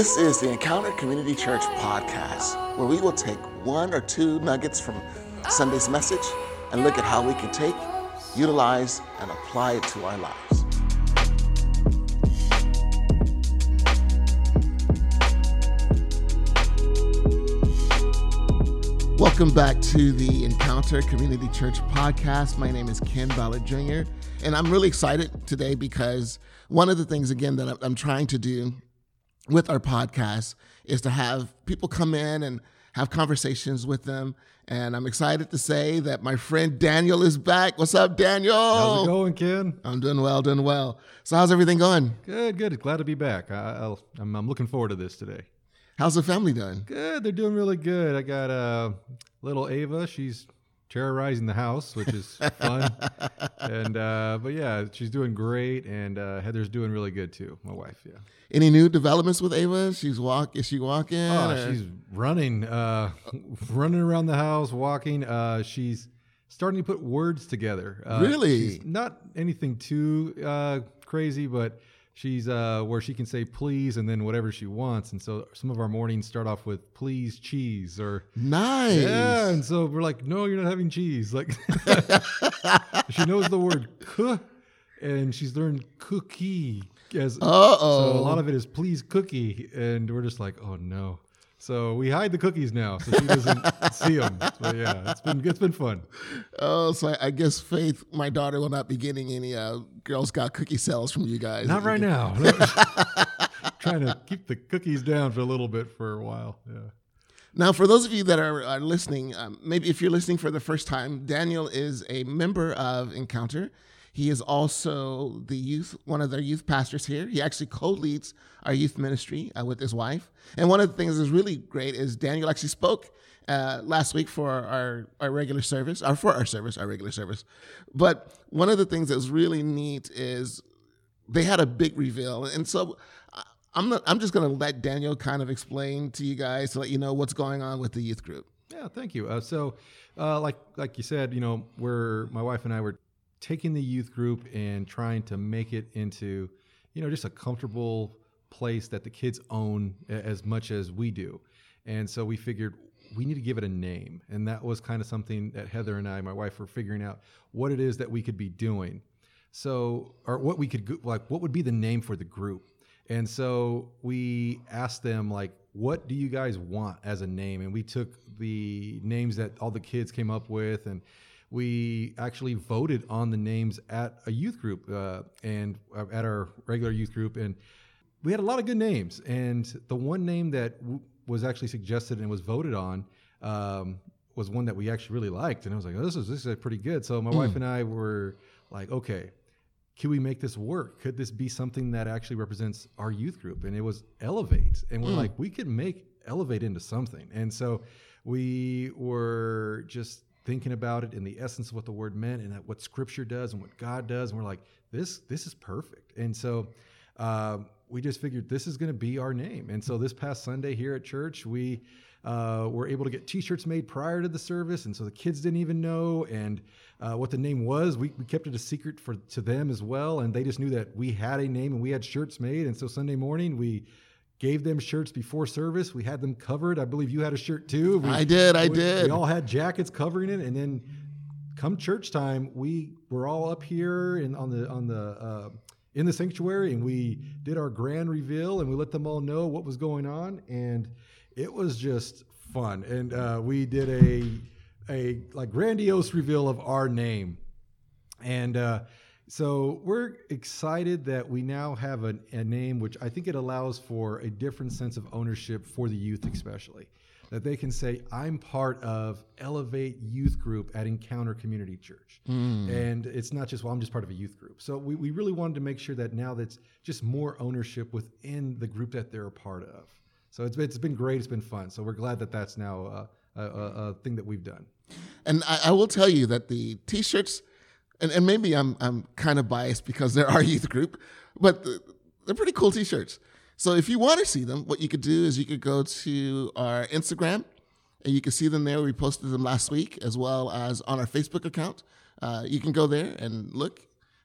This is the Encounter Community Church podcast, where we will take one or two nuggets from Sunday's message and look at how we can take, utilize, and apply it to our lives. Welcome back to the Encounter Community Church podcast. My name is Ken Ballard Jr., and I'm really excited today because one of the things, again, that I'm trying to do with our podcast is to have people come in and have conversations with them. And I'm excited to say that my friend Daniel is back. What's up, Daniel? How's it going, Ken? I'm doing well, doing well. So, how's everything going? Good, good. Glad to be back. I, am I'm looking forward to this today. How's the family doing? Good. They're doing really good. I got uh, little Ava. She's terrorizing the house, which is fun. and uh, but yeah, she's doing great, and uh, Heather's doing really good too. My wife, yeah. Any new developments with Ava? She's walk. Is she walking? Oh, or? she's running, uh, running around the house, walking. Uh, she's starting to put words together. Uh, really? not anything too uh, crazy, but she's uh, where she can say please and then whatever she wants. And so some of our mornings start off with please cheese or nice. Yeah, and so we're like, no, you're not having cheese. Like she knows the word "cook," and she's learned cookie as Uh-oh. so a lot of it is please cookie, and we're just like, oh no. So we hide the cookies now, so she doesn't see them. So yeah, it's been it's been fun. Oh, so I, I guess Faith, my daughter, will not be getting any uh, Girl Scout cookie sales from you guys. Not right now. Trying to keep the cookies down for a little bit for a while. Yeah. Now, for those of you that are, are listening, um, maybe if you're listening for the first time, Daniel is a member of Encounter. He is also the youth, one of their youth pastors here. He actually co-leads our youth ministry uh, with his wife. And one of the things that's really great is Daniel actually spoke uh, last week for our, our regular service, or for our service, our regular service. But one of the things that's really neat is they had a big reveal. And so I'm not, I'm just going to let Daniel kind of explain to you guys to let you know what's going on with the youth group. Yeah, thank you. Uh, so, uh, like like you said, you know, we're my wife and I were taking the youth group and trying to make it into, you know, just a comfortable place that the kids own as much as we do. And so we figured we need to give it a name. And that was kind of something that Heather and I, my wife, were figuring out what it is that we could be doing. So, or what we could, like, what would be the name for the group? And so we asked them, like, what do you guys want as a name? And we took the names that all the kids came up with and we actually voted on the names at a youth group uh, and uh, at our regular youth group, and we had a lot of good names. And the one name that w- was actually suggested and was voted on um, was one that we actually really liked, and I was like, oh, "This is this is pretty good." So my mm. wife and I were like, "Okay." Can we make this work? Could this be something that actually represents our youth group? And it was Elevate. And we're mm. like, we could make Elevate into something. And so we were just thinking about it in the essence of what the word meant and what Scripture does and what God does, and we're like, this this is perfect. And so uh, we just figured this is going to be our name. And so this past Sunday here at church, we uh, were able to get T-shirts made prior to the service, and so the kids didn't even know and uh, what the name was. We, we kept it a secret for to them as well, and they just knew that we had a name and we had shirts made. And so Sunday morning we gave them shirts before service. We had them covered. I believe you had a shirt too. We, I did. I we, did. We all had jackets covering it, and then come church time, we were all up here and on the on the uh, in the sanctuary, and we did our grand reveal, and we let them all know what was going on, and it was just fun. And uh, we did a a like grandiose reveal of our name, and. Uh, so we're excited that we now have a, a, name which I think it allows for a different sense of ownership for the youth, especially. That they can say, I'm part of Elevate Youth Group at Encounter Community Church. Mm. And it's not just, well, I'm just part of a youth group. So we, we really wanted to make sure that now that's just more ownership within the group that they're a part of. So it's, it's been great. It's been fun. So we're glad that that's now a, a, a thing that we've done. And I, I will tell you that the t shirts, and, and maybe I'm I'm kind of biased because they're our youth group, but they're pretty cool T-shirts. So if you want to see them, what you could do is you could go to our Instagram, and you can see them there. We posted them last week, as well as on our Facebook account. Uh, you can go there and look,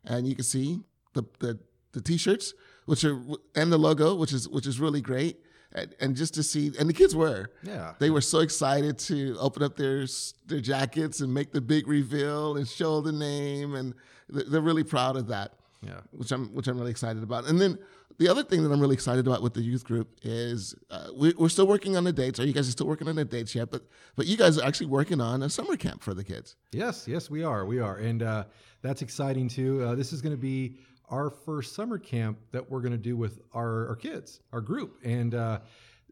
and you can see the the, the T-shirts, which are and the logo, which is which is really great. And, and just to see, and the kids were, Yeah. they were so excited to open up their their jackets and make the big reveal and show the name, and they're really proud of that Yeah. which I'm which I'm really excited about. And then the other thing that I'm really excited about with the youth group is uh, we, we're still working on the dates. are you guys are still working on the dates yet? But but you guys are actually working on a summer camp for the kids. Yes, yes, we are. We are. And uh, that's exciting too. Uh, this is going to be our first summer camp that we're going to do with our, our kids, our group. And, uh,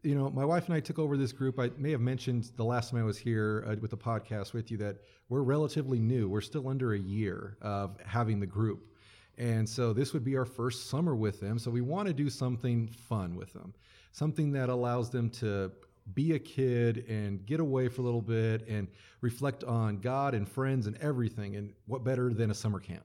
you know, my wife and I took over this group. I may have mentioned the last time I was here uh, with the podcast with you that we're relatively new. We're still under a year of having the group. And so this would be our first summer with them. So we want to do something fun with them, something that allows them to be a kid and get away for a little bit and reflect on God and friends and everything. And what better than a summer camp?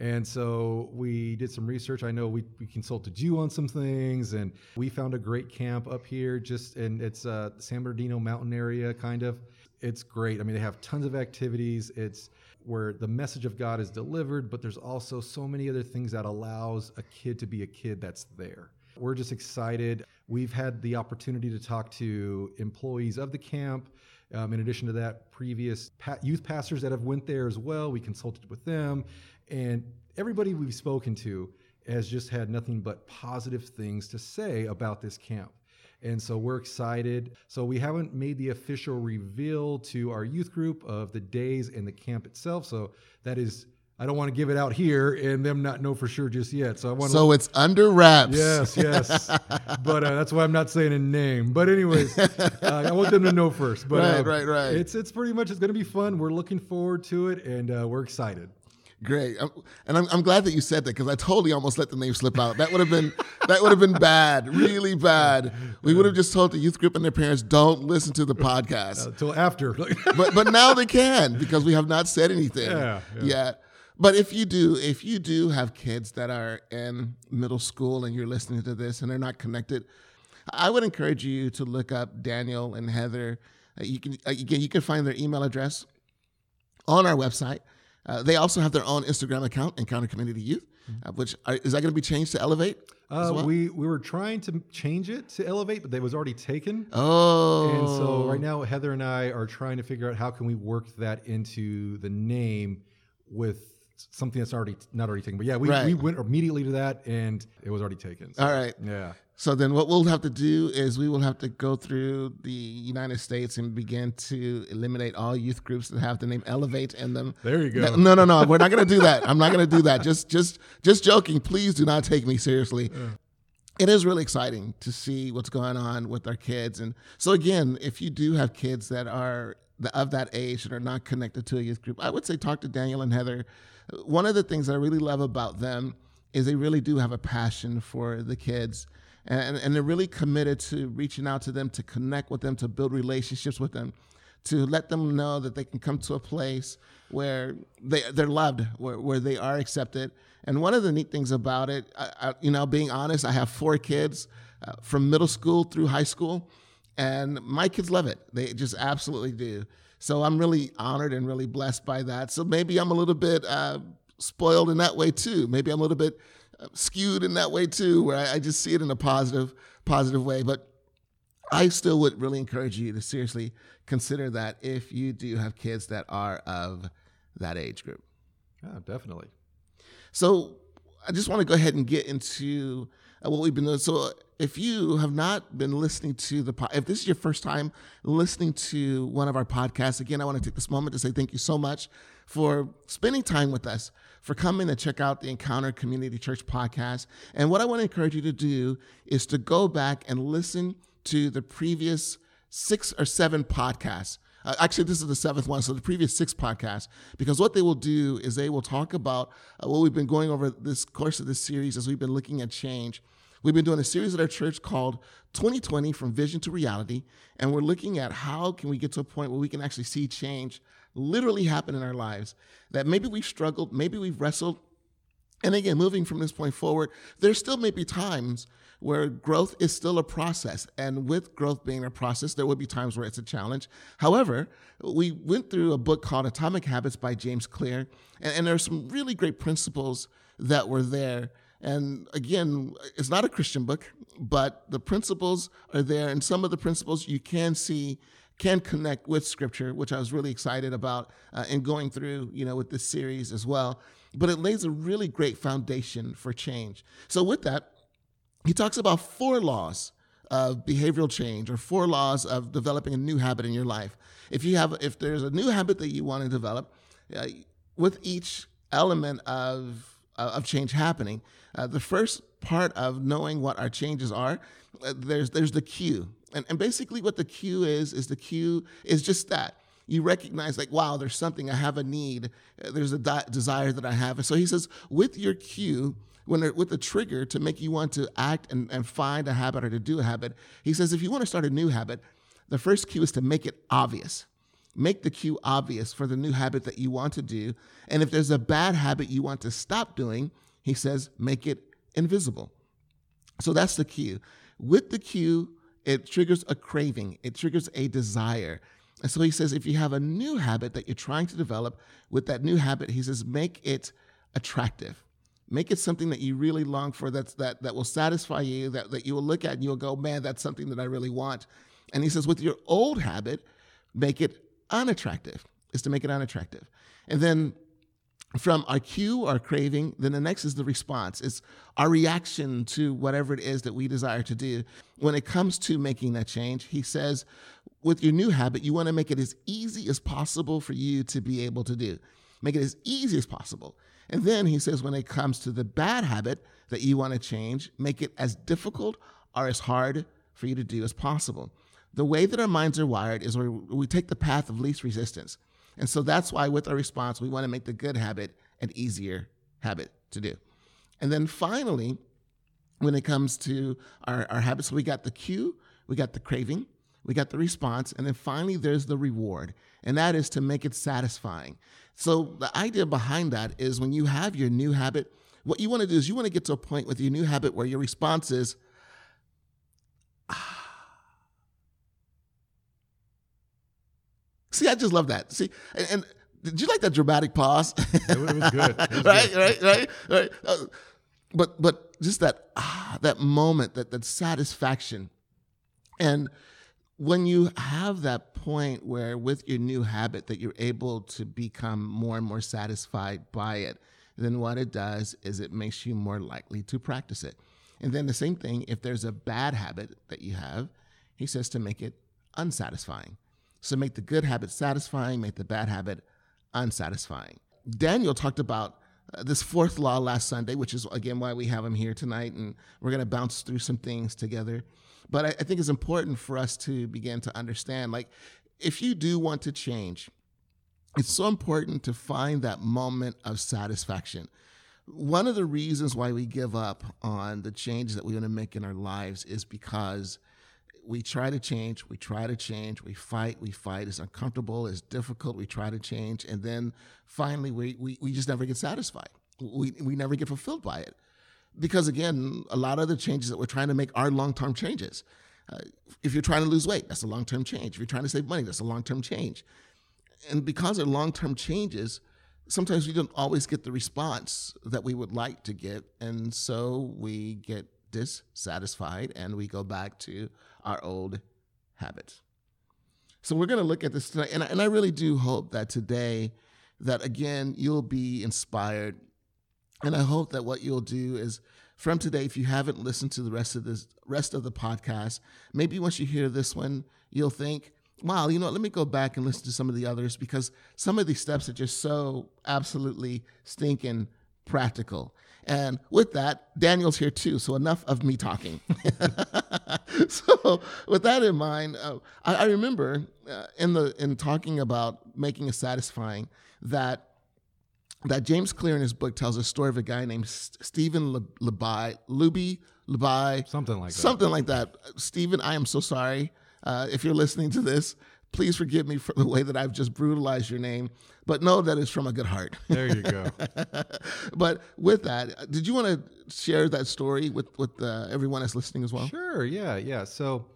And so we did some research. I know we, we consulted you on some things, and we found a great camp up here. Just and it's uh, San Bernardino Mountain area, kind of. It's great. I mean, they have tons of activities. It's where the message of God is delivered, but there's also so many other things that allows a kid to be a kid that's there. We're just excited. We've had the opportunity to talk to employees of the camp. Um, in addition to that, previous pa- youth pastors that have went there as well. We consulted with them, and everybody we've spoken to has just had nothing but positive things to say about this camp. And so we're excited. So we haven't made the official reveal to our youth group of the days and the camp itself. So that is, I don't want to give it out here and them not know for sure just yet. So I want. So it's under wraps. Yes, yes. but uh, that's why I'm not saying a name. But anyways, uh, I want them to know first. But Right, uh, right, right. It's it's pretty much it's going to be fun. We're looking forward to it, and uh, we're excited. Great, Um, and I'm, I'm glad that you said that because I totally almost let the name slip out. That would have been that would have been bad, really bad. We would have just told the youth group and their parents, "Don't listen to the podcast." Until after. but but now they can because we have not said anything Yeah, yeah. yet. But if you do, if you do have kids that are in middle school and you're listening to this and they're not connected, I would encourage you to look up Daniel and Heather. Uh, you can uh, again you can find their email address on our website. Uh, they also have their own Instagram account, Encounter Community Youth, uh, which are, is that going to be changed to Elevate? Uh, well? we we were trying to change it to Elevate, but they was already taken. oh, And so right now, Heather and I are trying to figure out how can we work that into the name with something that's already not already taken. But yeah, we, Right. we went immediately to that, and it was already taken. So, All right. Yeah. So then, what we'll have to do is we will have to go through the United States and begin to eliminate all youth groups that have the name Elevate in them. There you go. No, no, no. We're not going to do that. I'm not going to do that. Just, just, just joking. Please do not take me seriously. It is really exciting to see what's going on with our kids, and so again, if you do have kids that are of that age and are not connected to a youth group, I would say talk to Daniel and Heather. One of the things that I really love about them is they really do have a passion for the kids and, and they're really committed to reaching out to them to connect with them to build relationships with them to let them know that they can come to a place where they, they're loved where, where they are accepted. And one of the neat things about it I, I, you know being honest i have four kids uh, from middle school through high school and my kids love it they just absolutely do so i'm really honored and really blessed by that so maybe i'm a little bit uh, spoiled in that way too maybe i'm a little bit uh, skewed in that way too, where I, I just see it in a positive, positive way. But I still would really encourage you to seriously consider that if you do have kids that are of that age group. Yeah, definitely. So I just want to go ahead and get into what we've been doing. So if you have not been listening to the, po- if this is your first time listening to one of our podcasts, again, I want to take this moment to say thank you so much for spending time with us, for coming to check out the Encounter Community Church podcast. And what I want to encourage you to do is to go back and listen to the previous six or seven podcasts. Uh, actually, this is the seventh one, so the previous six podcasts, because what they will do is they will talk about uh, what we've been going over this course of this series as we've been looking at change. We've been doing a series at our church called 2020 From Vision to Reality, and we're looking at how can we get to a point where we can actually see change literally happen in our lives. That maybe we've struggled, maybe we've wrestled, and again, moving from this point forward, there still may be times where growth is still a process. And with growth being a process, there will be times where it's a challenge. However, we went through a book called Atomic Habits by James Clear, and, and there are some really great principles that were there And again, it's not a Christian book, but the principles are there. And some of the principles you can see can connect with scripture, which I was really excited about uh, in going through, you know, with this series as well. But it lays a really great foundation for change. So with that, he talks about four laws of behavioral change or four laws of developing a new habit in your life. If you have, if there's a new habit that you want to develop, uh, with each element of uh, of change happening, uh, the first part of knowing what our changes are, uh, there's there's the cue, and and basically what the cue is is the cue is just that you recognize like wow there's something i have a need uh, there's a di- desire that i have. And so he says with your cue when with the trigger to make you want to act and, and find a habit or to do a habit he says if you want to start a new habit the first cue is to make it obvious. Make the cue obvious for the new habit that you want to do. And if there's a bad habit you want to stop doing he says make it invisible. So that's the cue. With the cue it triggers a craving. It triggers a desire and so he says, if you have a new habit that you're trying to develop, with that new habit, he says, make it attractive. Make it something that you really long for, that's, that, that will satisfy you, that, that you will look at and you'll go, man, that's something that I really want. And he says, with your old habit, make it unattractive, is to make it unattractive. And then from our cue, our craving, then the next is the response. It's our reaction to whatever it is that we desire to do. When it comes to making that change, he says, with your new habit, you want to make it as easy as possible for you to be able to do. Make it as easy as possible. And then he says, when it comes to the bad habit that you want to change, make it as difficult or as hard for you to do as possible. The way that our minds are wired is where we take the path of least resistance. And so that's why, with our response, we want to make the good habit an easier habit to do. And then finally, when it comes to our, our habits, we got the cue, we got the craving, we got the response, and then finally there's the reward, and that is to make it satisfying. So the idea behind that is when you have your new habit, what you want to do is you want to get to a point with your new habit where your response is, ah. See, I just love that. See, and, and did you like that dramatic pause? It was good. It was right, good. right, right, right, uh, but but just that ah, that moment, that that satisfaction, and when you have that point where with your new habit that you're able to become more and more satisfied by it then what it does is it makes you more likely to practice it and then the same thing if there's a bad habit that you have he says to make it unsatisfying so make the good habit satisfying make the bad habit unsatisfying daniel talked about uh, this fourth law last sunday which is again why we have him here tonight and we're going to bounce through some things together but I, I think it's important for us to begin to understand like, if you do want to change, it's so important to find that moment of satisfaction. One of the reasons why we give up on the changes that we want to make in our lives is because we try to change, we try to change, we fight, we fight. It's uncomfortable, it's difficult, we try to change, and then finally we, we, we just never get satisfied. We, we never get fulfilled by it because again, a lot of the changes that we're trying to make are long term changes. Uh, if you're trying to lose weight, that's a long term change. If you're trying to save money, that's a long term change. And because they're long term changes, sometimes we don't always get the response that we would like to get. And so we get dissatisfied and we go back to our old habits. So we're going to look at this tonight. And I, and I really do hope that today, that again, you'll be inspired and I hope that what you'll do is from today, if you haven't listened to the rest of this rest of the podcast, maybe once you hear this one, you'll think, wow, you know what, let me go back and listen to some of the others because some of these steps are just so absolutely stinking practical. And with that, Daniel's here too, so enough of me talking. so, with that in mind, uh, I, I, remember uh, in the in talking about making it satisfying that that James Clear in his book tells a story of a guy named Stephen Luby, Luby, Luby, something like that. Something like that. Stephen, I am so sorry uh, if you're listening to this. Please forgive me for the way that I've just brutalized your name, but know that it's from a good heart. There you go. but with that, did you want to share that story with with uh, everyone that's listening as well? Sure. Yeah. Yeah. So,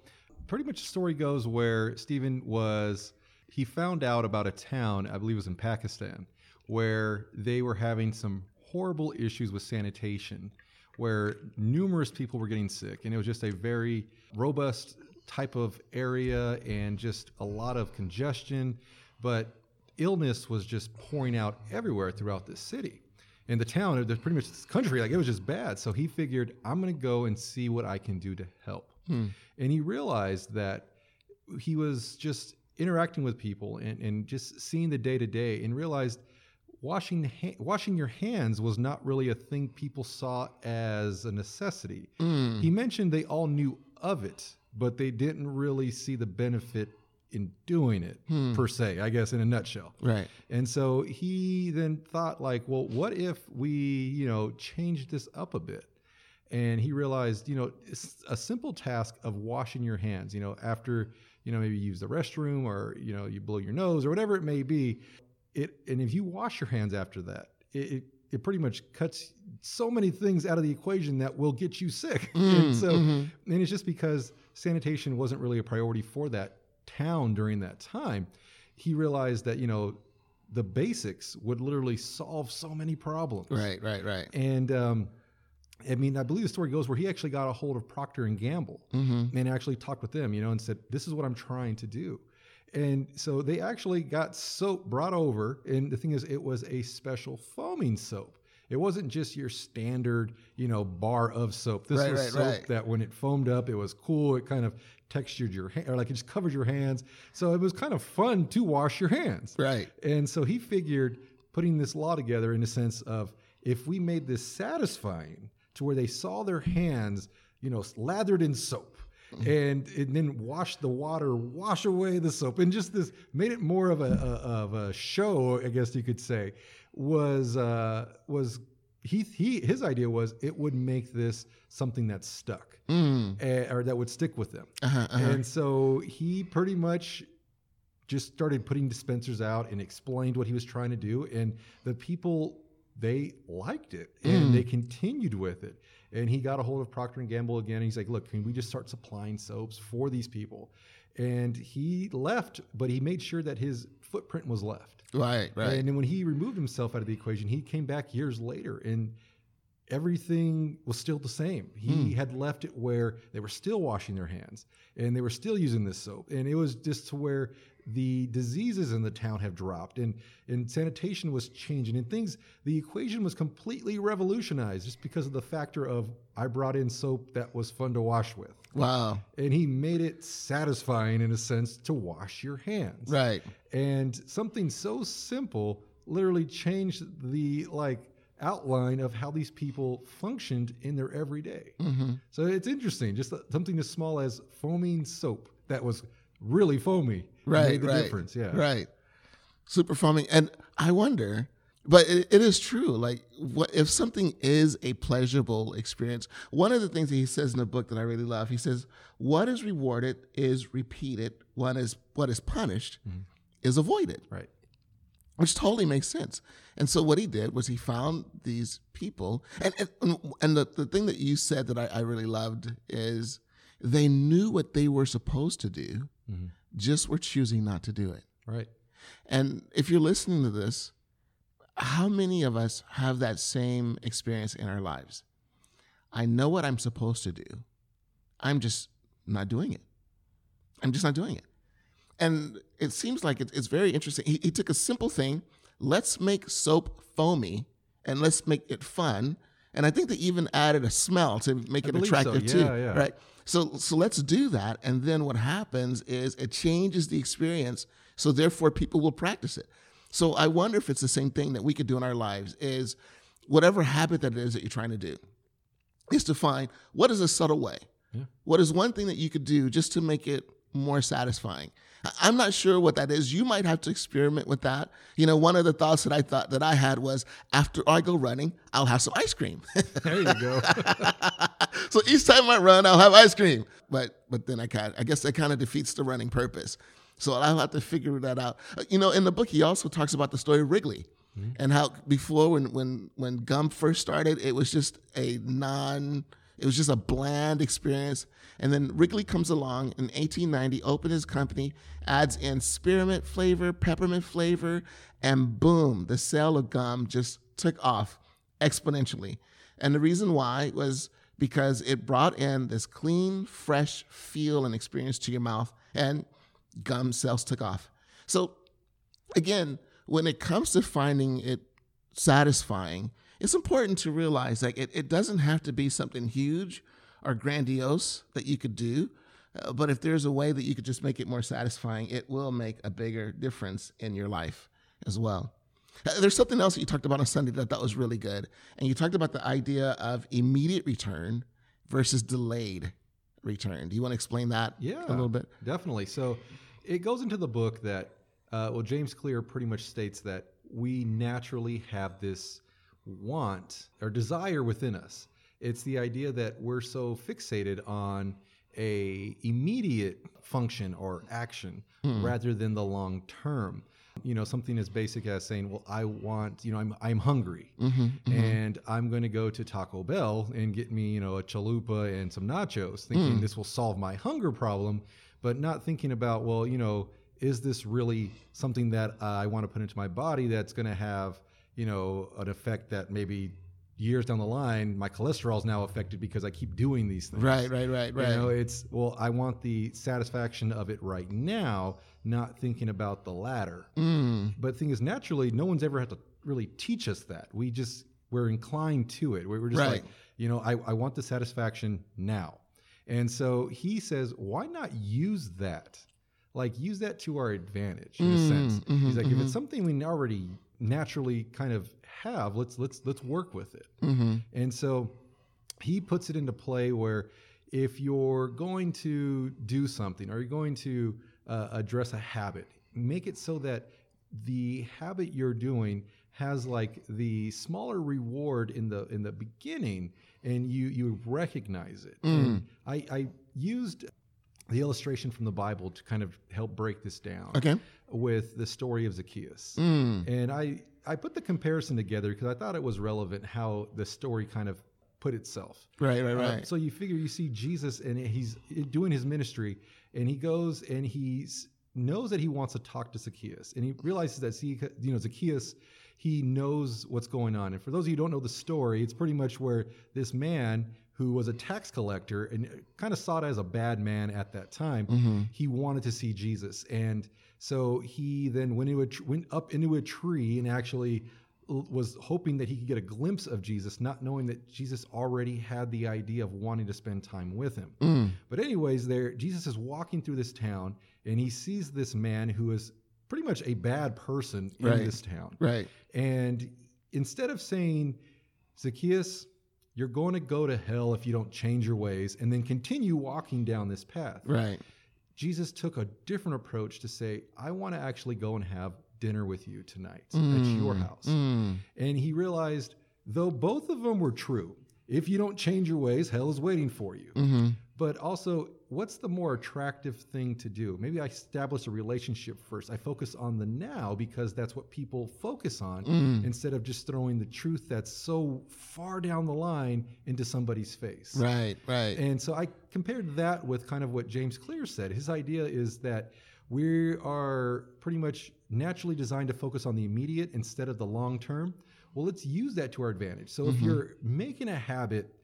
pretty much the story goes where Stephen was. He found out about a town, I believe it was in Pakistan, where they were having some horrible issues with sanitation, where numerous people were getting sick, and it was just a very robust type of area and just a lot of congestion. But illness was just pouring out everywhere throughout the city. And the town, there's pretty much this country, like it was just bad. So he figured, I'm going to go and see what I can do to help. Hmm. And he realized that he was just interacting with people and, and just seeing the day to day and realized washing ha- washing your hands was not really a thing people saw as a necessity. Hmm. He mentioned they all knew of it, but they didn't really see the benefit in doing it hmm. per se, I guess in a nutshell. Right. And so he then thought like, well, what if we, you know, change this up a bit? And he realized, you know, it's a simple task of washing your hands, you know, after, you know, maybe you use the restroom or, you know, you blow your nose or whatever it may be. It and if you wash your hands after that, it, it it pretty much cuts so many things out of the equation that will get you sick. Mm, and so mm-hmm. and it's just because sanitation wasn't really a priority for that town during that time. He realized that, you know, the basics would literally solve so many problems. Right, right, right. And um, I mean, I believe the story goes where he actually got a hold of Procter and Gamble mm-hmm. and actually talked with them, you know, and said, "This is what I'm trying to do." And so they actually got soap brought over, and the thing is, it was a special foaming soap. It wasn't just your standard, you know, bar of soap. This Right, was right, soap right. that when it foamed up, it was cool. It kind of textured your hand, or like it just covered your hands. So it was kind of fun to wash your hands. Right. And so he figured putting this law together in the sense of if we made this satisfying to where they saw their hands, you know, lathered in soap. And, and then wash the water, wash away the soap, and just this made it more of a, a of a show, I guess you could say. Was uh, was he he his idea was it would make this something that stuck, eh, or that would stick with them. Uh-huh, uh-huh. And so he pretty much just started putting dispensers out and explained what he was trying to do and the people they liked it and they continued with it and he got a hold of procter and gamble again and he's like look can we just start supplying soaps for these people and he left but he made sure that his footprint was left Right, right. and then when he removed himself out of the equation he came back years later and everything was still the same. He Hmm. had left it where they were still washing their hands and they were still using this soap. And it was just to where the diseases in the town have dropped and, and sanitation was changing and things, the equation was completely revolutionized just because of the factor of I brought in soap that was fun to wash with. wow. And he made it satisfying in a sense to wash your hands. Right. And something so simple literally changed the like outline of how these people functioned in their everyday. Mm-hmm. So it's interesting, just something as small as foaming soap that was really foamy Right, the right. difference. Yeah, Right. Super foaming. And I wonder, but it, it is true. Like, what if something is a pleasurable experience? One of the things that he says in the book that I really love, he says, "What is rewarded is repeated. What is what is punished mm-hmm. is avoided." right. which totally makes sense. And so what he did was he found these people, and and, and the, the thing that you said that I, I really loved is they knew what they were supposed to do, mm-hmm. Just were choosing not to do it. Right. And if you're listening to this, how many of us have that same experience in our lives? I know what I'm supposed to do. I'm just not doing it. I'm just not doing it. And it seems like it's very interesting. He, he took a simple thing let's make soap foamy and let's make it fun. And I think they even added a smell to make I it believe so. attractive too. Yeah, yeah. Right. So so let's do that. And then what happens is it changes the experience. So therefore people will practice it. So I wonder if it's the same thing that we could do in our lives is whatever habit that it is that you're trying to do, is to find what is a subtle way. Yeah. What is one thing that you could do just to make it more satisfying? I'm not sure what that is. You might have to experiment with that. You know, one of the thoughts that I thought that I had was after I go running, I'll have some ice cream. There you go. so each time I run, I'll have ice cream. But but then I kind I guess that kind of defeats the running purpose. So I'll have to figure that out. Uh, You know, in the book, he also talks about the story of Wrigley and how before when when when gum first started, it was just a non, it was just a bland experience. And then Wrigley comes along in 1890, opens his company, adds in spearmint flavor, peppermint flavor, and boom, the sale of gum just took off exponentially. And the reason why was because it brought in this clean, fresh feel and experience to your mouth, and gum sales took off. So, again, when it comes to finding it satisfying, it's important to realize like it, it doesn't have to be something huge or grandiose that you could do. Uh, but if there's a way that you could just make it more satisfying, it will make a bigger difference in your life as well. Uh, there's something else that you talked about on Sunday that I thought was really good. And you talked about the idea of immediate return versus delayed return. Do you want to explain that Yeah, a little bit? Definitely. So it goes into the book that, uh, well, James Clear pretty much states that we naturally have this want or desire within us. It's the idea that we're so fixated on a immediate function or action hmm. rather than the long term. You know, something as basic as saying, "Well, I want, you know, I'm I'm hungry, mm-hmm, mm-hmm. and I'm going to go to Taco Bell and get me, you know, a chalupa and some nachos, thinking hmm. this will solve my hunger problem, but not thinking about, well, you know, is this really something that I want to put into my body that's going to have, you know, an effect that maybe years down the line my cholesterol is now affected because I keep doing these things. Right, right, right, right. You know, it's well, I want the satisfaction of it right now, not thinking about the latter. Mm. But the thing is, naturally, no one's ever had to really teach us that. We just we're inclined to it. We're we're just Right. like, you know, I, I want the satisfaction now. And so he says, why not use that? Like use that to our advantage in a Mm, sense. mhm, He's like, if mhm. it's something we already naturally kind of have, let's let's let's work with it. hmm And so he puts it into play where if you're going to do something or you're going to uh, address a habit, make it so that the habit you're doing has like the smaller reward in the in the beginning and you you recognize it. And I, I used the illustration from the Bible to kind of help break this down Okay. with the story of Zacchaeus. Mm. And I, I put the comparison together because I thought it was relevant how the story kind of put itself. Right, right, Uh, right. so you figure you see Jesus and he's doing his ministry and he goes and he knows that he wants to talk to Zacchaeus and he realizes that see, you know Zacchaeus he knows what's going on. And for those of you who don't know the story, it's pretty much where this man who was a tax collector and kind of saw it as a bad man at that time, Mm-hmm. he wanted to see Jesus. And so he then went, into a tr- went up into a tree and actually was hoping that he could get a glimpse of Jesus, not knowing that Jesus already had the idea of wanting to spend time with him. Mm. But anyways, there Jesus is walking through this town and he sees this man who is pretty much a bad person in Right. this town. Right. And instead of saying, Zacchaeus, you're going to go to hell if you don't change your ways, and then continue walking down this path, Right. Jesus took a different approach to say, I want to actually go and have dinner with you tonight at Mm. your house. Mm. And he realized, though both of them were true, if you don't change your ways, hell is waiting for you. hmm But also, what's the more attractive thing to do? Maybe I establish a relationship first. I focus on the now because that's what people focus on Mm. instead of just throwing the truth that's so far down the line into somebody's face. Right. Right. And so I compared that with kind of what James Clear said. His idea is that we are pretty much naturally designed to focus on the immediate instead of the long term. Well, let's use that to our advantage. So if you're making a habit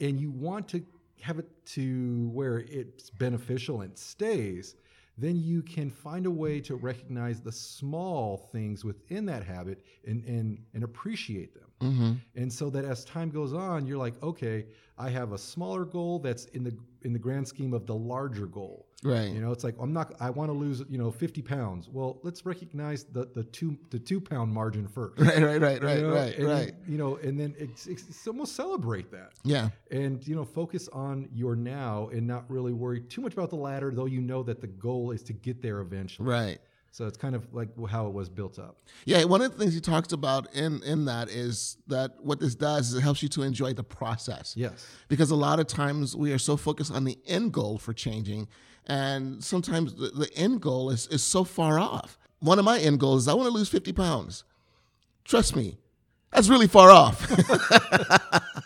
and you want to have it to where it's beneficial and stays, then you can find a way to recognize the small things within that habit and and, and appreciate them. hmm And so that as time goes on, you're like, okay, I have a smaller goal that's in the in the grand scheme of the larger goal. Right. You know, it's like I'm not. I want to lose, you know, 50 pounds. Well, let's recognize the the two the two pound margin first. Right. Right. Right. Right. You know, Right. and then, Right. you know, and then it's, it's, it's almost celebrate that, Yeah. and you know, focus on your now and not really worry too much about the latter, though you know that the goal is to get there eventually. Right. So it's kind of like how it was built up. Yeah, one of the things he talks about in in that is that what this does is it helps you to enjoy the process. Yes. Because a lot of times we are so focused on the end goal for changing, and sometimes the, the end goal is is so far off. One of my end goals is I want to lose fifty pounds. Trust me, that's really far off.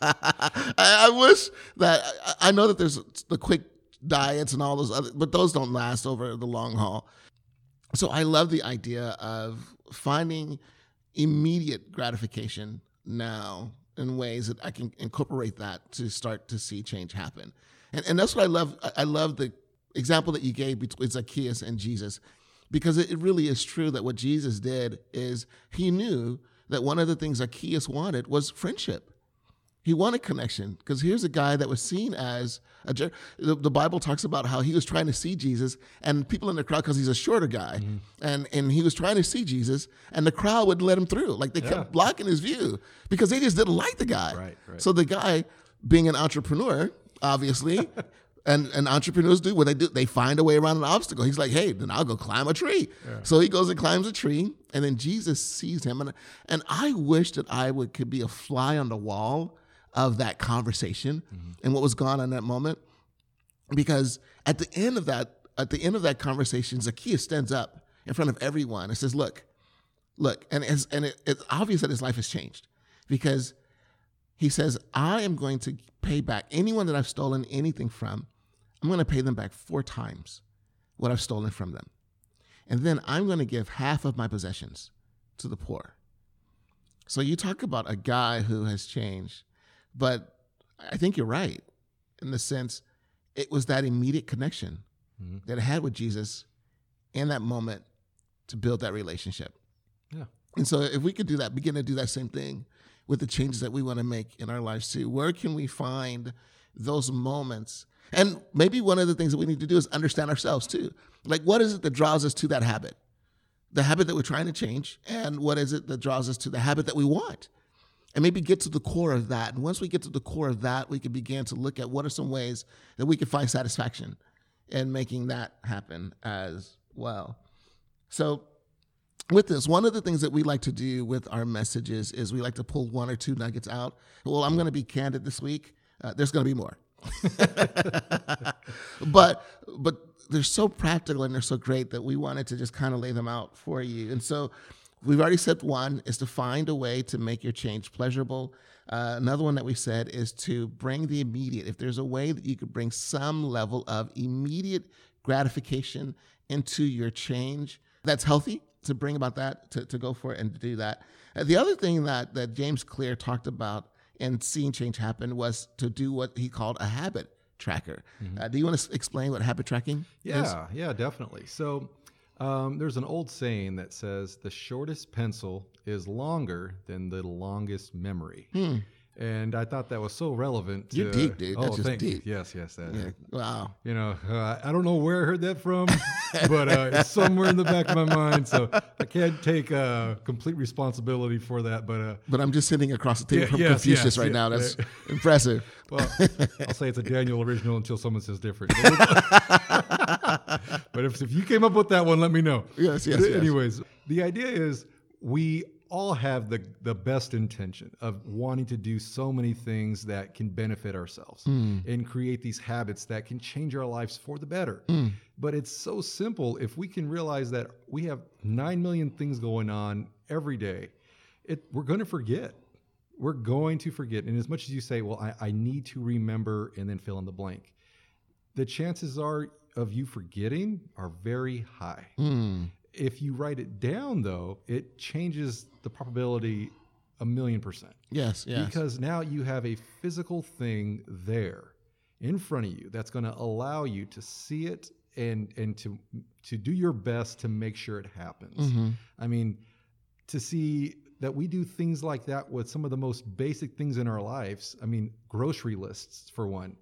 I, I wish that I, I know that there's the quick diets and all those other, but those don't last over the long haul. So I love the idea of finding immediate gratification now in ways that I can incorporate that to start to see change happen. And and that's what I love. I- love the example that you gave between Zacchaeus and Jesus, because it really is true that what Jesus did is he knew that one of the things Zacchaeus wanted was friendship. He wanted connection because here's a guy that was seen as a. The, the Bible talks about how he was trying to see Jesus, and people in the crowd because he's a shorter guy, mm-hmm. and and he was trying to see Jesus, and the crowd would let him through. Like they Yeah. kept blocking his view because they just didn't like the guy. Right, right. So the guy, being an entrepreneur, obviously. And, and entrepreneurs do what they do. They find a way around an obstacle. He's like, hey, then I'll go climb a tree. So he goes and climbs a tree, and then Jesus sees him. And, and I wish that I would could be a fly on the wall of that conversation mm-hmm. and what was gone on that moment. Because at the end of that, at the end of that conversation, Zacchaeus stands up in front of everyone and says, Look, look, and it's and it, it's obvious that his life has changed because he says, I am going to pay back anyone that I've stolen anything from, I'm going to pay them back four times what I've stolen from them. And then I'm going to give half of my possessions to the poor. So you talk about a guy who has changed, but I think you're right in the sense it was that immediate connection Mhm. that I had with Jesus in that moment to build that relationship. Yeah. And so if we could do that, begin to do that same thing with the changes that we want to make in our lives too, where can we find those moments? And maybe one of the things that we need to do is understand ourselves too. Like, what is it that draws us to that habit? The habit that we're trying to change, and what is it that draws us to the habit that we want? And maybe get to the core of that. And once we get to the core of that, we can begin to look at what are some ways that we can find satisfaction in making that happen as well. So, with this, one of the things that we like to do with our messages is we like to pull one or two nuggets out. Well, I'm going to be candid this week. Uh, there's going to be more, but but they're so practical and they're so great that we wanted to just kind of lay them out for you. And so, we've already said one is to find a way to make your change pleasurable. Uh, another one that we said is to bring the immediate. If there's a way that you could bring some level of immediate gratification into your change, that's healthy to bring about that, to, to go for it and to do that. Uh, the other thing that, that James Clear talked about in seeing change happen was to do what he called a habit tracker. Uh, do you want to explain what habit tracking is? Yeah, yeah, definitely. So um, there's an old saying that says the shortest pencil is longer than the longest memory. And I thought that was so relevant. Hmm. You're to- deep, dude. That's Oh, just thank you. deep. Yes, yes. That, Yeah. Wow. You know, uh, I don't know where I heard that from, but uh, it's somewhere in the back of my mind. So I can't take uh, complete responsibility for that. But uh, But I'm just sitting across the table Yeah, from yes, Confucius yes, right yeah, now. That's impressive. Well, I'll say it's a Daniel original until someone says different. but if, if you came up with that one, let me know. Yes, yes, yes. Anyways, the idea is we all have the, the best intention of wanting to do so many things that can benefit ourselves Hmm. and create these habits that can change our lives for the better. Hmm. But it's so simple if we can realize that we have 9 million things going on every day. It, we're going to forget we're going to forget. And as much as you say, well, I, I need to remember and then fill in the blank, the chances are of you forgetting are very high. Mm. If you write it down, though, it changes the probability a million percent. Yes, yes. Because now you have a physical thing there in front of you that's going to allow you to see it and and to to do your best to make sure it happens. Mm-hmm. I mean, to see that we do things like that with some of the most basic things in our lives. I mean, grocery lists for one.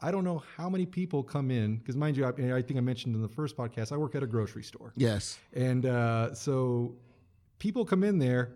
I don't know how many people come in because, mind you, I, I think I mentioned in the first podcast, I work at a grocery store, yes. and uh, so people come in there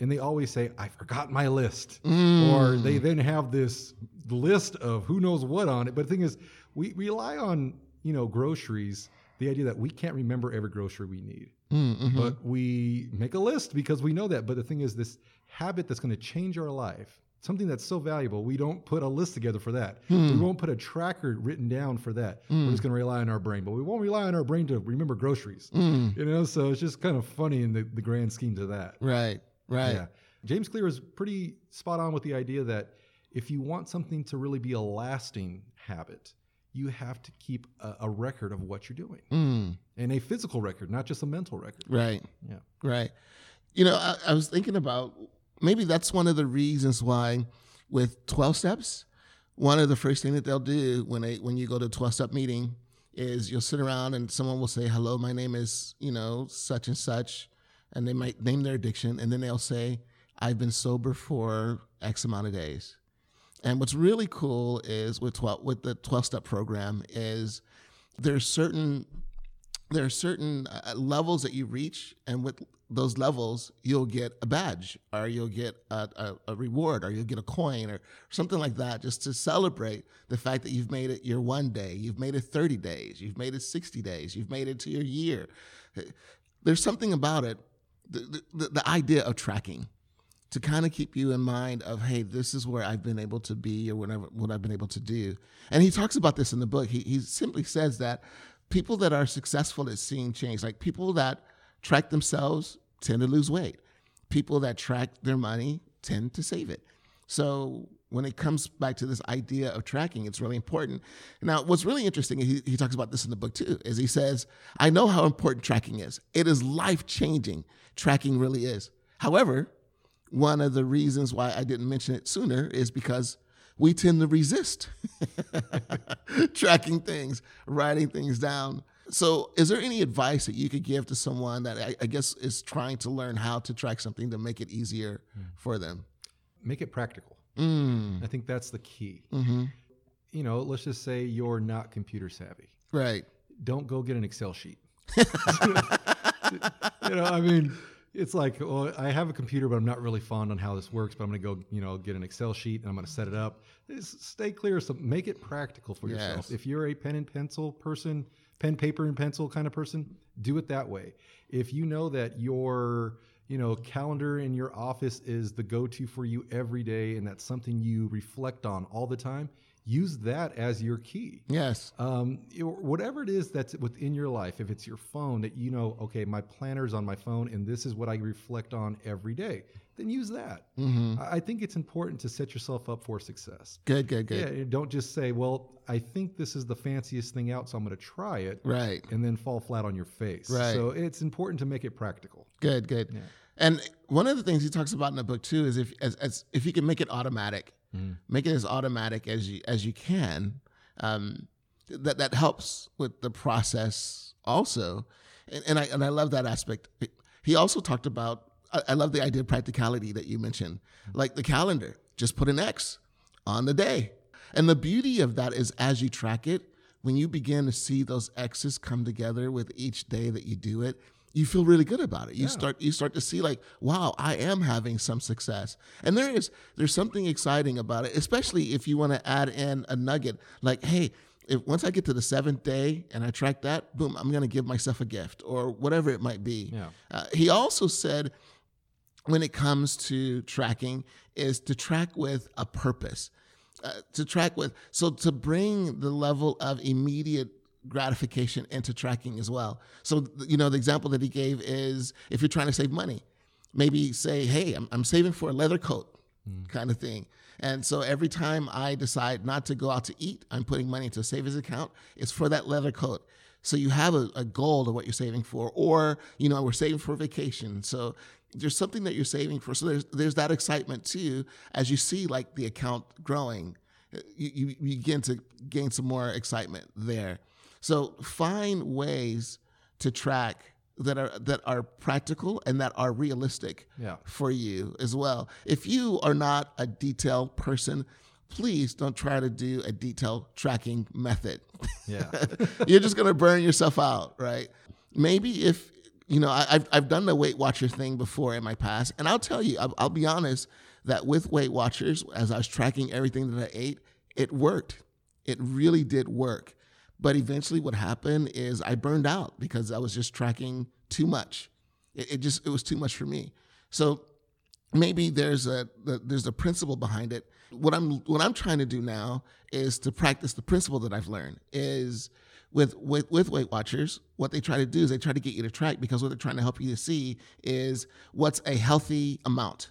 and they always say, "I forgot my list," or they then have this list of who knows what on it. But the thing is, we rely on you know groceries. The idea that we can't remember every grocery we need Mm-hmm. but we make a list because we know that. But the thing is, this habit that's going to change our life, something that's so valuable, we don't put a list together for that. Hmm. We won't put a tracker written down for that. We're just going to rely on our brain, but we won't rely on our brain to remember groceries. Hmm. You know, so it's just kind of funny in the, the grand scheme of that. Right, right. Yeah. James Clear is pretty spot on with the idea that if you want something to really be a lasting habit, you have to keep a, a record of what you're doing Mm, and a physical record, not just a mental record. right, Yeah. right. You know, I, I was thinking about maybe that's one of the reasons why with 12 steps, one of the first thing that they'll do when they when you go to a 12 step meeting is you'll sit around and someone will say, "Hello, my name is, you know, such and such." And they might name their addiction and then they'll say, "I've been sober for X amount of days." And what's really cool is with 12 with the 12 step program is there's certain there are certain uh, levels that you reach and with those levels you'll get a badge or you'll get a, a, a, reward or you'll get a coin or something like that just to celebrate the fact that you've made it your one day you've made it 30 days you've made it 60 days you've made it to your year. There's something about it the, the, the idea of tracking to kind of keep you in mind of hey this is where i've been able to be or whatever what i've been able to do. And he talks about this in the book. He, he simply says that people that are successful at seeing change like people that track themselves tend to lose weight people that track their money tend to save it so when it comes back to this idea of tracking, it's really important. Now, what's really interesting, he, he talks about this in the book too, is he says, I know how important tracking is. It is life changing. Tracking really is. However, one of the reasons why I didn't mention it sooner is because we tend to resist tracking things, writing things down. So, is there any advice that you could give to someone that I, I guess is trying to learn how to track something to make it easier mm. for them? Make it practical. Mm. I think that's the key. Mm-hmm. You know, let's just say you're not computer savvy. Right. Don't go get an Excel sheet. you know, I mean, it's like, well, I have a computer, but I'm not really fond on how this works. But I'm going to go, you know, get an Excel sheet and I'm going to set it up. Stay clear. So make it practical for yes. yourself. If you're a pen and pencil person, pen, paper, and pencil kind of person, do it that way. If you know that your, you know, calendar in your office is the go-to for you every day, and that's something you reflect on all the time, use that as your key. Yes. Um, whatever it is that's within your life, if it's your phone that you know, okay, my planner's on my phone and this is what I reflect on every day, then use that. Mm-hmm. I think it's important to set yourself up for success. Good, good, good. Yeah, don't just say, well, I think this is the fanciest thing out, so I'm going to try it. Right. And then fall flat on your face. Right. So it's important to make it practical. Good, good. Yeah. And one of the things he talks about in the book too is if as, as if you can make it automatic Mm. Make it as automatic as you as you can. Um, that that helps with the process also, and, and I and I love that aspect. He also talked about. I, I love the idea of practicality that you mentioned, like the calendar. Just put an X on the day, and the beauty of that is as you track it, when you begin to see those X's come together with each day that you do it, you feel really good about it. You yeah. start you start to see like, wow, I am having some success. And there is there's something exciting about it, especially if you want to add in a nugget like, hey, if once I get to the seventh day and I track that, boom, I'm going to give myself a gift or whatever it might be. Yeah. Uh, he also said when it comes to tracking is to track with a purpose. Uh, to track with so to bring the level of immediate gratification into tracking as well. So, you know, the example that he gave is if you're trying to save money, maybe say, hey, I'm, I'm saving for a leather coat mm. kind of thing. And so every time I decide not to go out to eat, I'm putting money into a savings account. It's for that leather coat. So you have a, a goal of what you're saving for, or you know, we're saving for vacation. So there's something that you're saving for. So there's there's that excitement too as you see like the account growing. You, you, you begin to gain some more excitement there. So find ways to track that are that are practical and that are realistic yeah. for you as well. If you are not a detailed person, please don't try to do a detailed tracking method. Yeah. You're just going to burn yourself out, right? Maybe if you know, I, have I've done the Weight Watcher thing before in my past, and I'll tell you, I'll, I'll be honest that with Weight Watchers, as I was tracking everything that I ate, it worked. It really did work. But eventually, what happened is I burned out because I was just tracking too much. It, it just it was too much for me. So maybe there's a there's a principle behind it. What I'm what I'm trying to do now is to practice the principle that I've learned is with, with with Weight Watchers, what they try to do is they try to get you to track because what they're trying to help you to see is what's a healthy amount.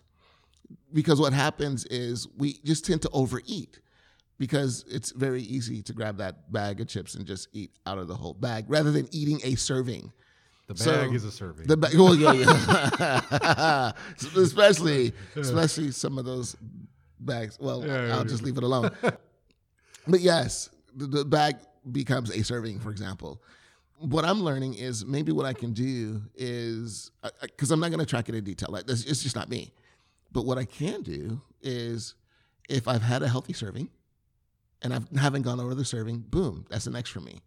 Because what happens is we just tend to overeat because it's very easy to grab that bag of chips and just eat out of the whole bag rather than eating a serving. The So, bag is a serving. The bag. Well, yeah, yeah. especially, especially some of those bags. Well, yeah, I'll yeah. just leave it alone. but yes, the, the bag becomes a serving, for example. What I'm learning is maybe what I can do is uh, uh, because I'm not going to track it in detail. Like it's just not me. But what I can do is if I've had a healthy serving and I haven't gone over the serving, boom, that's an X for me.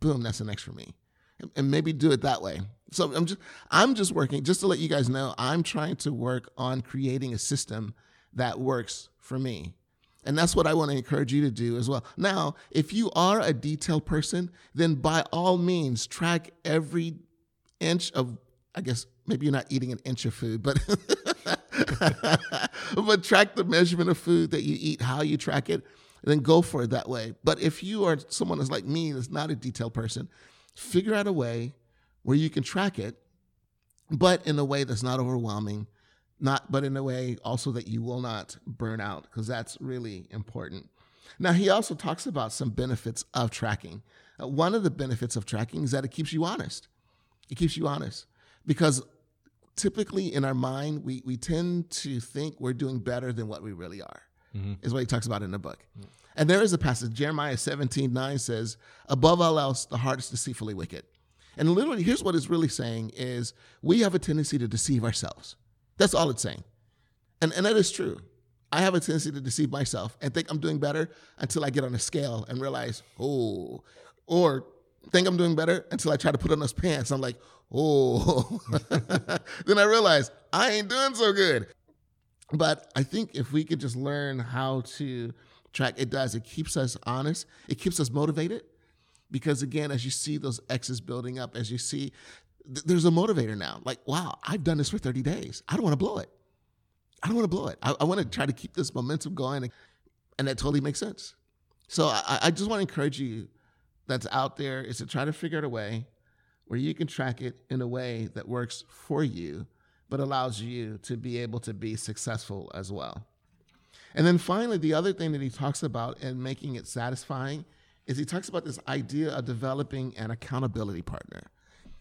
Boom, that's an X for me. And- And maybe do it that way. So I'm just I'm just working just to let you guys know I'm trying to work on creating a system that works for me. And that's what I want to encourage you to do as well. Now, if you are a detailed person, then by all means track every inch of I guess maybe you're not eating an inch of food, but but track the measurement of food that you eat, how you track it, and then go for it that way. But if you are someone that's like me, that's not a detailed person, figure out a way where you can track it, but in a way that's not overwhelming, not but in a way also that you will not burn out, because that's really important. Now he also talks about some benefits of tracking. Uh, one of the benefits of tracking is that it keeps you honest. It keeps you honest because typically in our mind we, we tend to think we're doing better than what we really are is what he talks about in the book and there is a passage jeremiah 17 9 says above all else the heart is deceitfully wicked and literally here's what it's really saying is we have a tendency to deceive ourselves that's all it's saying. And, and that is true. I have a tendency to deceive myself and think i'm doing better until i get on a scale and realize oh or think i'm doing better until i try to put on those pants. I'm like oh. Then i realize i ain't doing so good. But i think if we could just learn how to track it does. It keeps us honest. It keeps us motivated because again as you see those x's building up as you see th- there's a motivator now. Like wow i've done this for 30 days. I don't want to blow it. I don't want to blow it. I, I want to try to keep this momentum going and, and that totally makes sense. So i, I just want to encourage you that's out there is to try to figure out a way where you can track it in a way that works for you but allows you to be able to be successful as well. And then finally, the other thing that he talks about in making it satisfying is he talks about this idea of developing an accountability partner,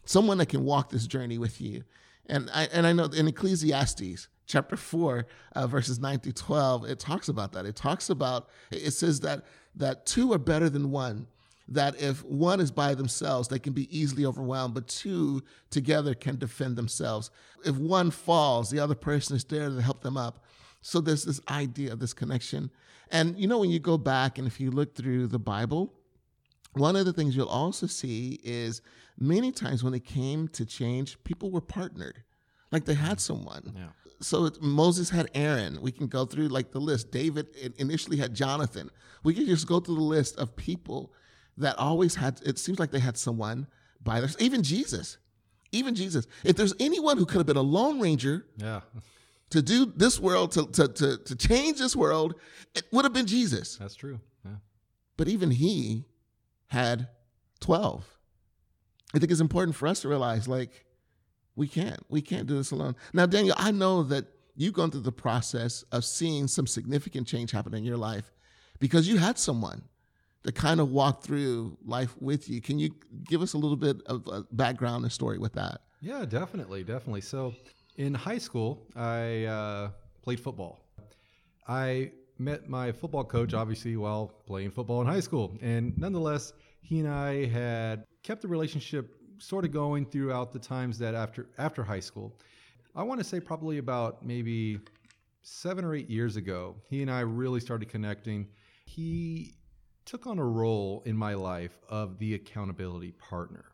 someone that can walk this journey with you. And I, and I know in Ecclesiastes chapter 4, uh, verses 9 through 12, it talks about that. It talks about, it says that, that two are better than one. That if one is by themselves, they can be easily overwhelmed, but two together can defend themselves. If one falls, the other person is there to help them up. So there's this idea of this connection. And you know, when you go back and if you look through the Bible, one of the things you'll also see is many times when it came to change, people were partnered. Like they had mm-hmm. someone. Yeah. So Moses had Aaron. We can go through like the list. David initially had Jonathan. We can just go through the list of people that always had, it seems like they had someone by their, even Jesus. Even Jesus. If there's anyone who could have been a lone ranger Yeah. to do this world, to, to, to, to change this world, it would have been Jesus. That's true. Yeah. But even he had 12. I think it's important for us to realize like, we can't. We can't do this alone. Now, Daniel, I know that you've gone through the process of seeing some significant change happen in your life because you had someone that kind of walked through life with you. Can you give us a little bit of a background and story with that? Yeah, definitely, definitely. So, in high school, I uh, played football. I met my football coach, obviously, while playing football in high school, and nonetheless, he and I had kept the relationship sort of going throughout the times that after after high school. I want to say probably about maybe seven or eight years ago, he and I really started connecting. He took on a role in my life of the accountability partner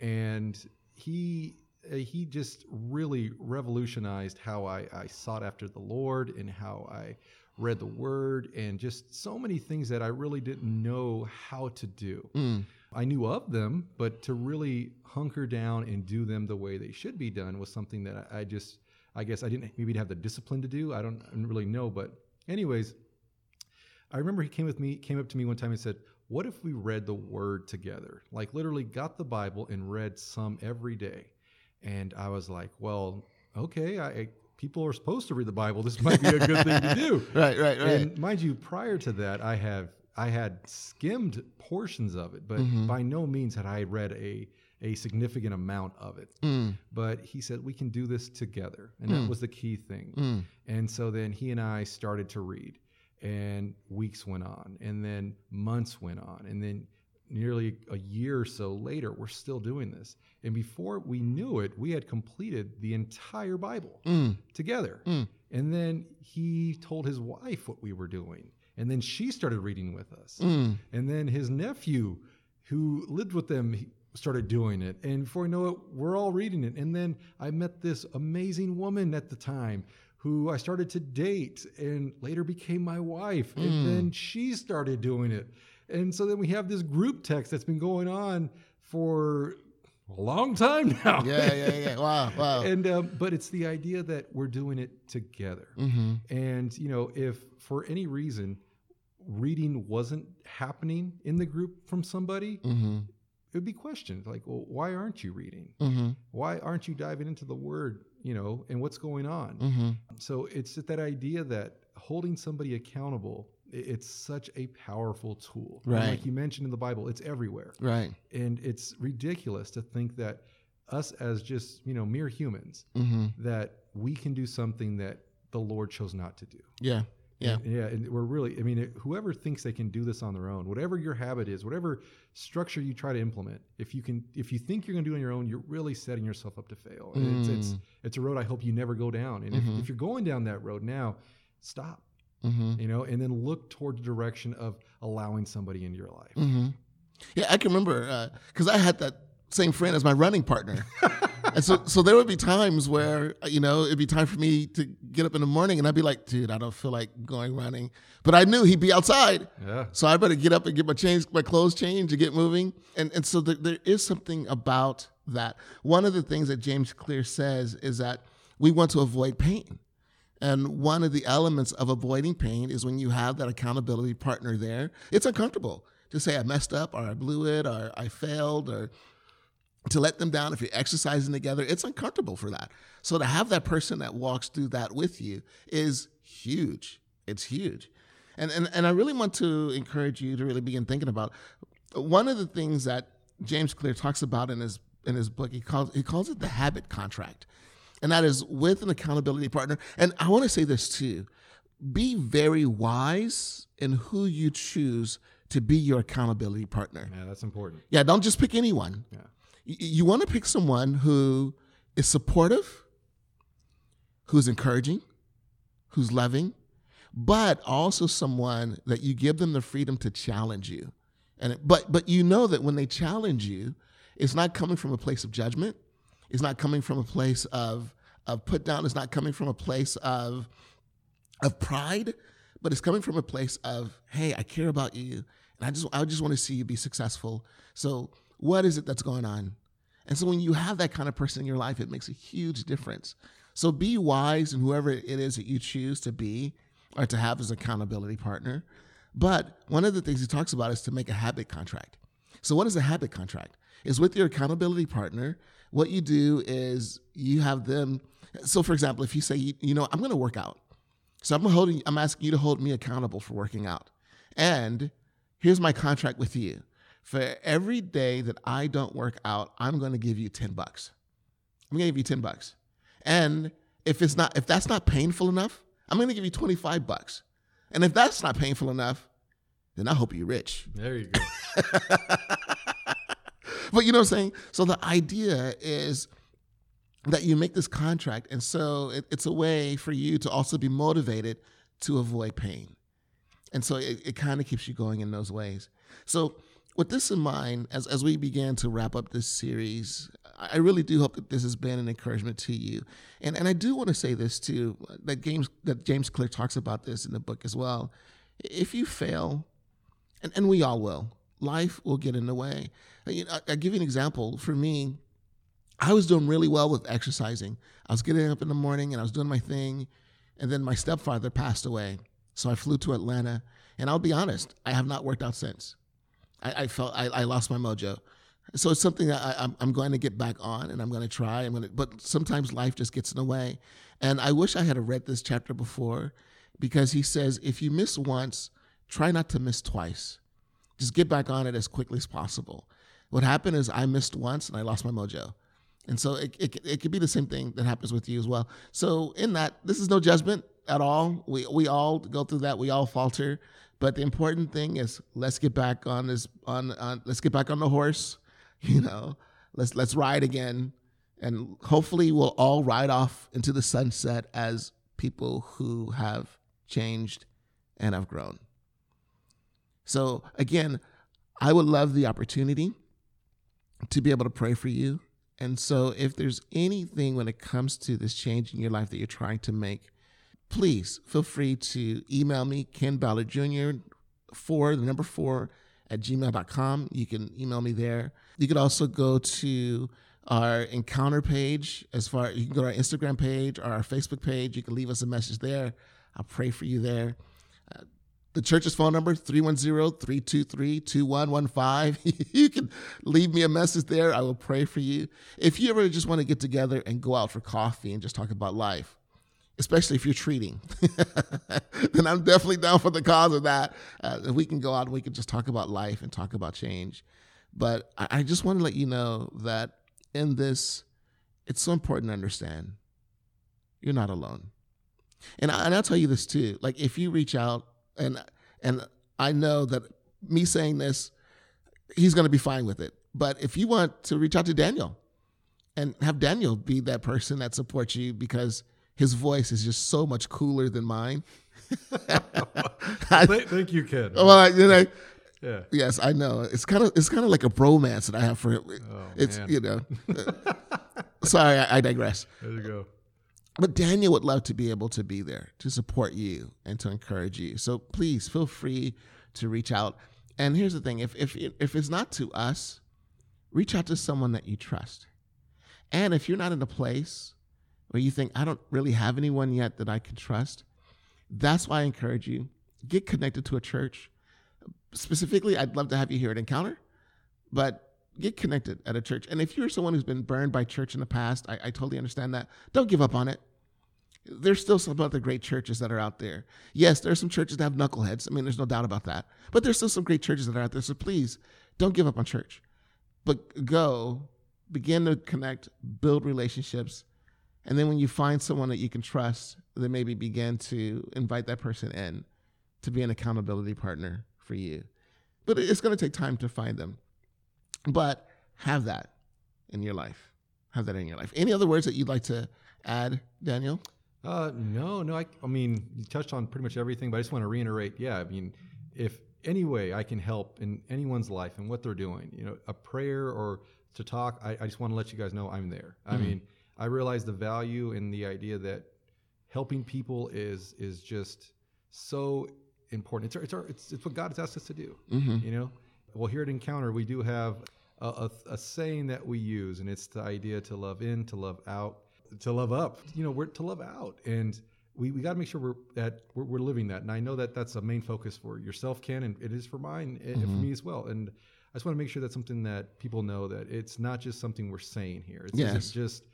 and he uh, he just really revolutionized how I, I sought after the Lord and how I read the Word and just so many things that I really didn't know how to do. Mm. I knew of them, but to really hunker down and do them the way they should be done was something that I, I just I guess I didn't maybe have the discipline to do. I don't, I don't really know, but anyways, I remember he came with me, came up to me one time and said, "What if we read the Word together? Like literally got the Bible and read some every day." And I was like, "Well, okay. I people are supposed to read the Bible. This might be a good thing to do." Right, right, right. And mind you, prior to that, I have I had skimmed portions of it, but by no means had I read a a significant amount of it. Mm. But he said we can do this together, and Mm. that was the key thing. Mm. And so then he and I started to read, and weeks went on, and then months went on, and then nearly a year or so later, we're still doing this. And before we knew it, we had completed the entire Bible Mm. together. Mm. And then he told his wife what we were doing, and then she started reading with us. Mm. And then his nephew, who lived with them, started doing it. And before we know it, we're all reading it. And then I met this amazing woman at the time who I started to date and later became my wife. Mm. And then she started doing it. And so then we have this group text that's been going on for a long time now. Yeah, yeah, yeah. Wow, wow. and um, but it's the idea that we're doing it together. mm-hmm. And you know, if for any reason reading wasn't happening in the group from somebody, Mm-hmm. it would be questioned like, well, why aren't you reading? Mm-hmm. Why aren't you diving into the word, you know, and what's going on? Mm-hmm. So it's that idea that holding somebody accountable, it's such a powerful tool. And Right. like you mentioned in the Bible, it's everywhere. Right. And it's ridiculous to think that us as just, you know, mere humans, Mm-hmm. that we can do something that the Lord chose not to do. Yeah. Yeah. And- yeah. And we're really, I mean, it- whoever thinks they can do this on their own, whatever your habit is, whatever structure you try to implement, if you can, if you think you're going to do it on your own, you're really setting yourself up to fail. And It's, it's, Mm. it's a road I hope you never go down. And Mhm. if, if you're going down that road now, stop, Mm-hmm. you know, and then look toward the direction of allowing somebody into your life. Mm-hmm. Yeah, I can remember because I had that same friend as my running partner, and so so there would be times where uh, you know it'd be time for me to get up in the morning, and I'd be like, dude, I don't feel like going running, but I knew he'd be outside, Yeah. so I better get up and get my change, my clothes changed, and get moving. And and so there is something about that. One of the things that James Clear says is that we want to avoid pain. And one of the elements of avoiding pain is when you have that accountability partner there. It's uncomfortable to say I messed up or I blew it or I failed or to let them down if you're exercising together. It's uncomfortable for that. So to have that person that walks through that with you is huge. It's huge. And, and, and I really want to encourage you to really begin thinking about one of the things that James Clear talks about in his in his book. He calls he calls it the habit contract, and that is with an accountability partner. And I want to say this too: be very wise in who you choose to be your accountability partner. Yeah. That's important. Yeah, don't just pick anyone. Yeah. Y- You want to pick someone who is supportive, who's encouraging, who's loving, but also someone that you give them the freedom to challenge you. And it, but but you know that when they challenge you, it's not coming from a place of judgment. It's not coming from a place of of put down. It's not coming from a place of of pride, but it's coming from a place of, hey, I care about you, and I just I just want to see you be successful. So what is it that's going on? And so when you have that kind of person in your life, it makes a huge difference. So be wise in whoever it is that you choose to be or to have as accountability partner. But one of the things he talks about is to make a habit contract. So what is a habit contract? Is with your accountability partner, what you do is you have them. So for example, if you say, you, you know, I'm going to work out. So I'm holding, I'm asking you to hold me accountable for working out. And here's my contract with you. For every day that I don't work out, I'm going to give you 10 bucks. I'm going to give you 10 bucks. And if it's not if that's not painful enough, I'm going to give you 25 bucks. And if that's not painful enough, then I hope you're rich. There you go. But you know what I'm saying? So the idea is that you make this contract, and so it, it's a way for you to also be motivated to avoid pain. And so it, it kind of keeps you going in those ways. So with this in mind, as, as we began to wrap up this series, I really do hope that this has been an encouragement to you. And and I do want to say this too, that James that James Clear talks about this in the book as well. If you fail, and, and we all will, life will get in the way. I, I'll give you an example. For me, I was doing really well with exercising. I was getting up in the morning and I was doing my thing. And then my stepfather passed away. So I flew to Atlanta. And I'll be honest, I have not worked out since. I, I felt I, I lost my mojo. So it's something that I, I'm, I'm going to get back on and I'm going to try. I'm going to, but sometimes life just gets in the way. And I wish I had read this chapter before because he says, if you miss once, try not to miss twice. Just get back on it as quickly as possible. What happened is I missed once and I lost my mojo. And so it, it, it could be the same thing that happens with you as well. So in that, this is no judgment at all. We, we all go through that. We all falter. But the important thing is let's get back on this on, on let's get back on the horse. You know, let's let's ride again, and hopefully we'll all ride off into the sunset as people who have changed and have grown. So again, I would love the opportunity to be able to pray for you. And so if there's anything when it comes to this change in your life that you're trying to make, please feel free to email me, Ken Ballard Jr., for the number four at gmail.com. You can email me there. You could also go to our encounter page as far you can go to our Instagram page or our Facebook page. You can leave us a message there. I'll pray for you there. The church's phone number 310-323-2115 you can leave me a message there. I will pray for you. If you ever just want to get together and go out for coffee and just talk about life especially if you're treating then i'm definitely down for the cause of that. Uh, we can go out and we can just talk about life and talk about change. But I, I just want to let you know that in this it's so important to understand you're not alone. And, I, and i'll tell you this too like if you reach out and and I know that me saying this, he's going to be fine with it. But if you want to reach out to Daniel and have Daniel be that person that supports you because his voice is just so much cooler than mine. I, Thank you, Ken. Well, you know, yeah. Yes, I know. It's kind of it's kind of like a bromance that I have for him. Oh, it's man. you know. sorry, I, I digress. There you go. But Daniel would love to be able to be there to support you and to encourage you. So please feel free to reach out. And here's the thing if, if, if it's not to us, reach out to someone that you trust. And if you're not in a place where you think, I don't really have anyone yet that I can trust, that's why I encourage you get connected to a church. Specifically, I'd love to have you here at Encounter, but get connected at a church. And if you're someone who's been burned by church in the past, I, I totally understand that. Don't give up on it. There's still some other great churches that are out there. Yes, there are some churches that have knuckleheads. I mean, there's no doubt about that. But there's still some great churches that are out there. So please don't give up on church. But go, begin to connect, build relationships. And then when you find someone that you can trust, then maybe begin to invite that person in to be an accountability partner for you. But it's going to take time to find them. But have that in your life. Have that in your life. Any other words that you'd like to add, Daniel? Uh, no, no. I, I mean, you touched on pretty much everything, but I just want to reiterate. Yeah, I mean, if any way I can help in anyone's life and what they're doing, you know, a prayer or to talk, I, I just want to let you guys know I'm there. Mm-hmm. I mean, I realize the value in the idea that helping people is is just so important. It's it's, it's, it's what God has asked us to do. Mm-hmm. You know, well, here at Encounter, we do have a, a, a, saying that we use, and it's the idea to love in, to love out, to love up. You know, we're to love out, and we, we got to make sure we're that we're, we're, living that. And I know that that's a main focus for yourself, Ken, and it is for mine mm-hmm. and for me as well. And I just want to make sure that's something that people know that it's not just something we're saying here. It's yes. just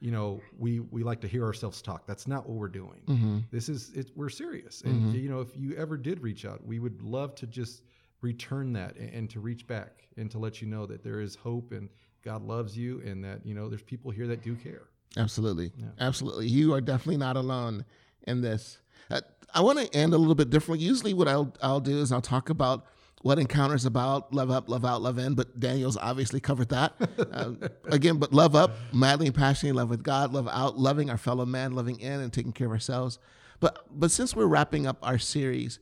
you know we we like to hear ourselves talk that's not what we're doing mm-hmm. this is it we're serious and mm-hmm. you know if you ever did reach out we would love to just return that and, and, to reach back and to let you know that there is hope and God loves you and that you know there's people here that do care. Absolutely, yeah. absolutely. You are definitely not alone in this. Uh, I want to end a little bit differently. Usually, what I'll I'll do is I'll talk about what encounters about love up love out love in but daniel's obviously covered that uh, again but love up madly and passionately love with god love out loving our fellow man loving in and taking care of ourselves but but since we're wrapping up our series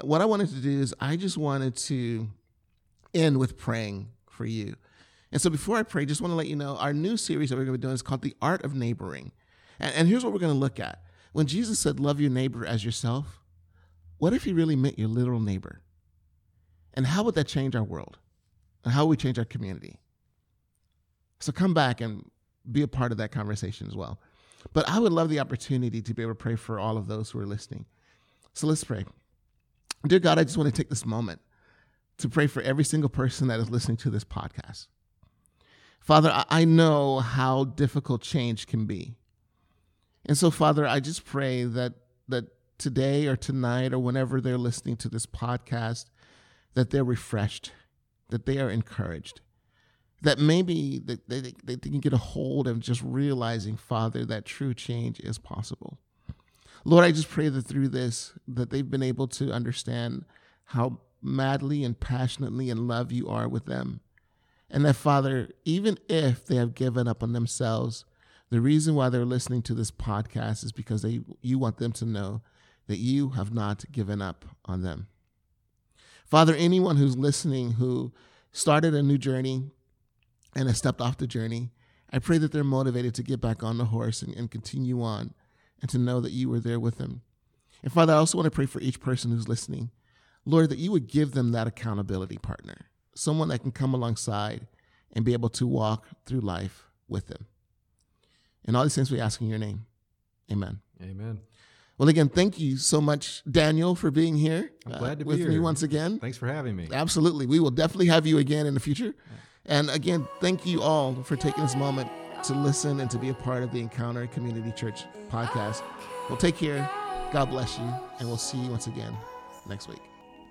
what I wanted to do is I just wanted to end with praying for you. And so before I pray, just want to let you know our new series that we're going to be doing is called The Art of Neighboring. And, and here's what we're going to look at. When Jesus said, Love your neighbor as yourself, what if he really meant your literal neighbor? And how would that change our world? And how would we change our community? So come back and be a part of that conversation as well. But I would love the opportunity to be able to pray for all of those who are listening. So let's pray. Dear God, I just want to take this moment to pray for every single person that is listening to this podcast. Father, I know how difficult change can be. And so, Father, I just pray that that today or tonight or whenever they're listening to this podcast, that they're refreshed, that they are encouraged. that maybe they, they, they can get a hold of just realizing, Father, that true change is possible. Lord, I just pray that through this, that they've been able to understand how madly and passionately in love you are with them. And that, Father, even if they have given up on themselves, the reason why they're listening to this podcast is because they you want them to know that you have not given up on them. Father, anyone who's listening who started a new journey and has stepped off the journey, I pray that they're motivated to get back on the horse and, and continue on and to know that you were there with them. And Father, I also want to pray for each person who's listening. Lord, that you would give them that accountability partner, someone that can come alongside and be able to walk through life with them. And all these things we ask in your name. Amen. Amen. Well, again, thank you so much, Daniel, for being here. I'm glad to uh, with be me once again. Thanks for having me. Absolutely. We will definitely have you again in the future. And again, thank you all for taking this moment to listen and to be a part of the Encounter Community Church podcast. Well, take care. God bless you. And we'll see you once again next week.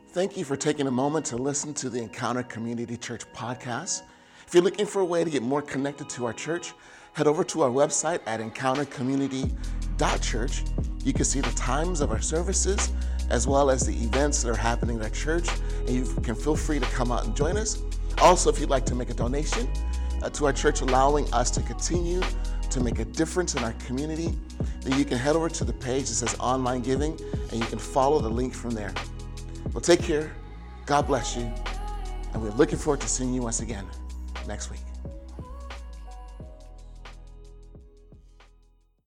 Thank you for taking a moment to listen to the Encounter Community Church podcast. If you're looking for a way to get more connected to our church, head over to our website at encountercommunity.church. You can see the times of our services as well as the events that are happening at our church, and you can feel free to come out and join us. Also, if you'd like to make a donation Uh, to our church, allowing us to continue to make a difference in our community, then you can head over to the page that says online giving and you can follow the link from there. Well, take care. God bless you. And we're looking forward to seeing you once again next week.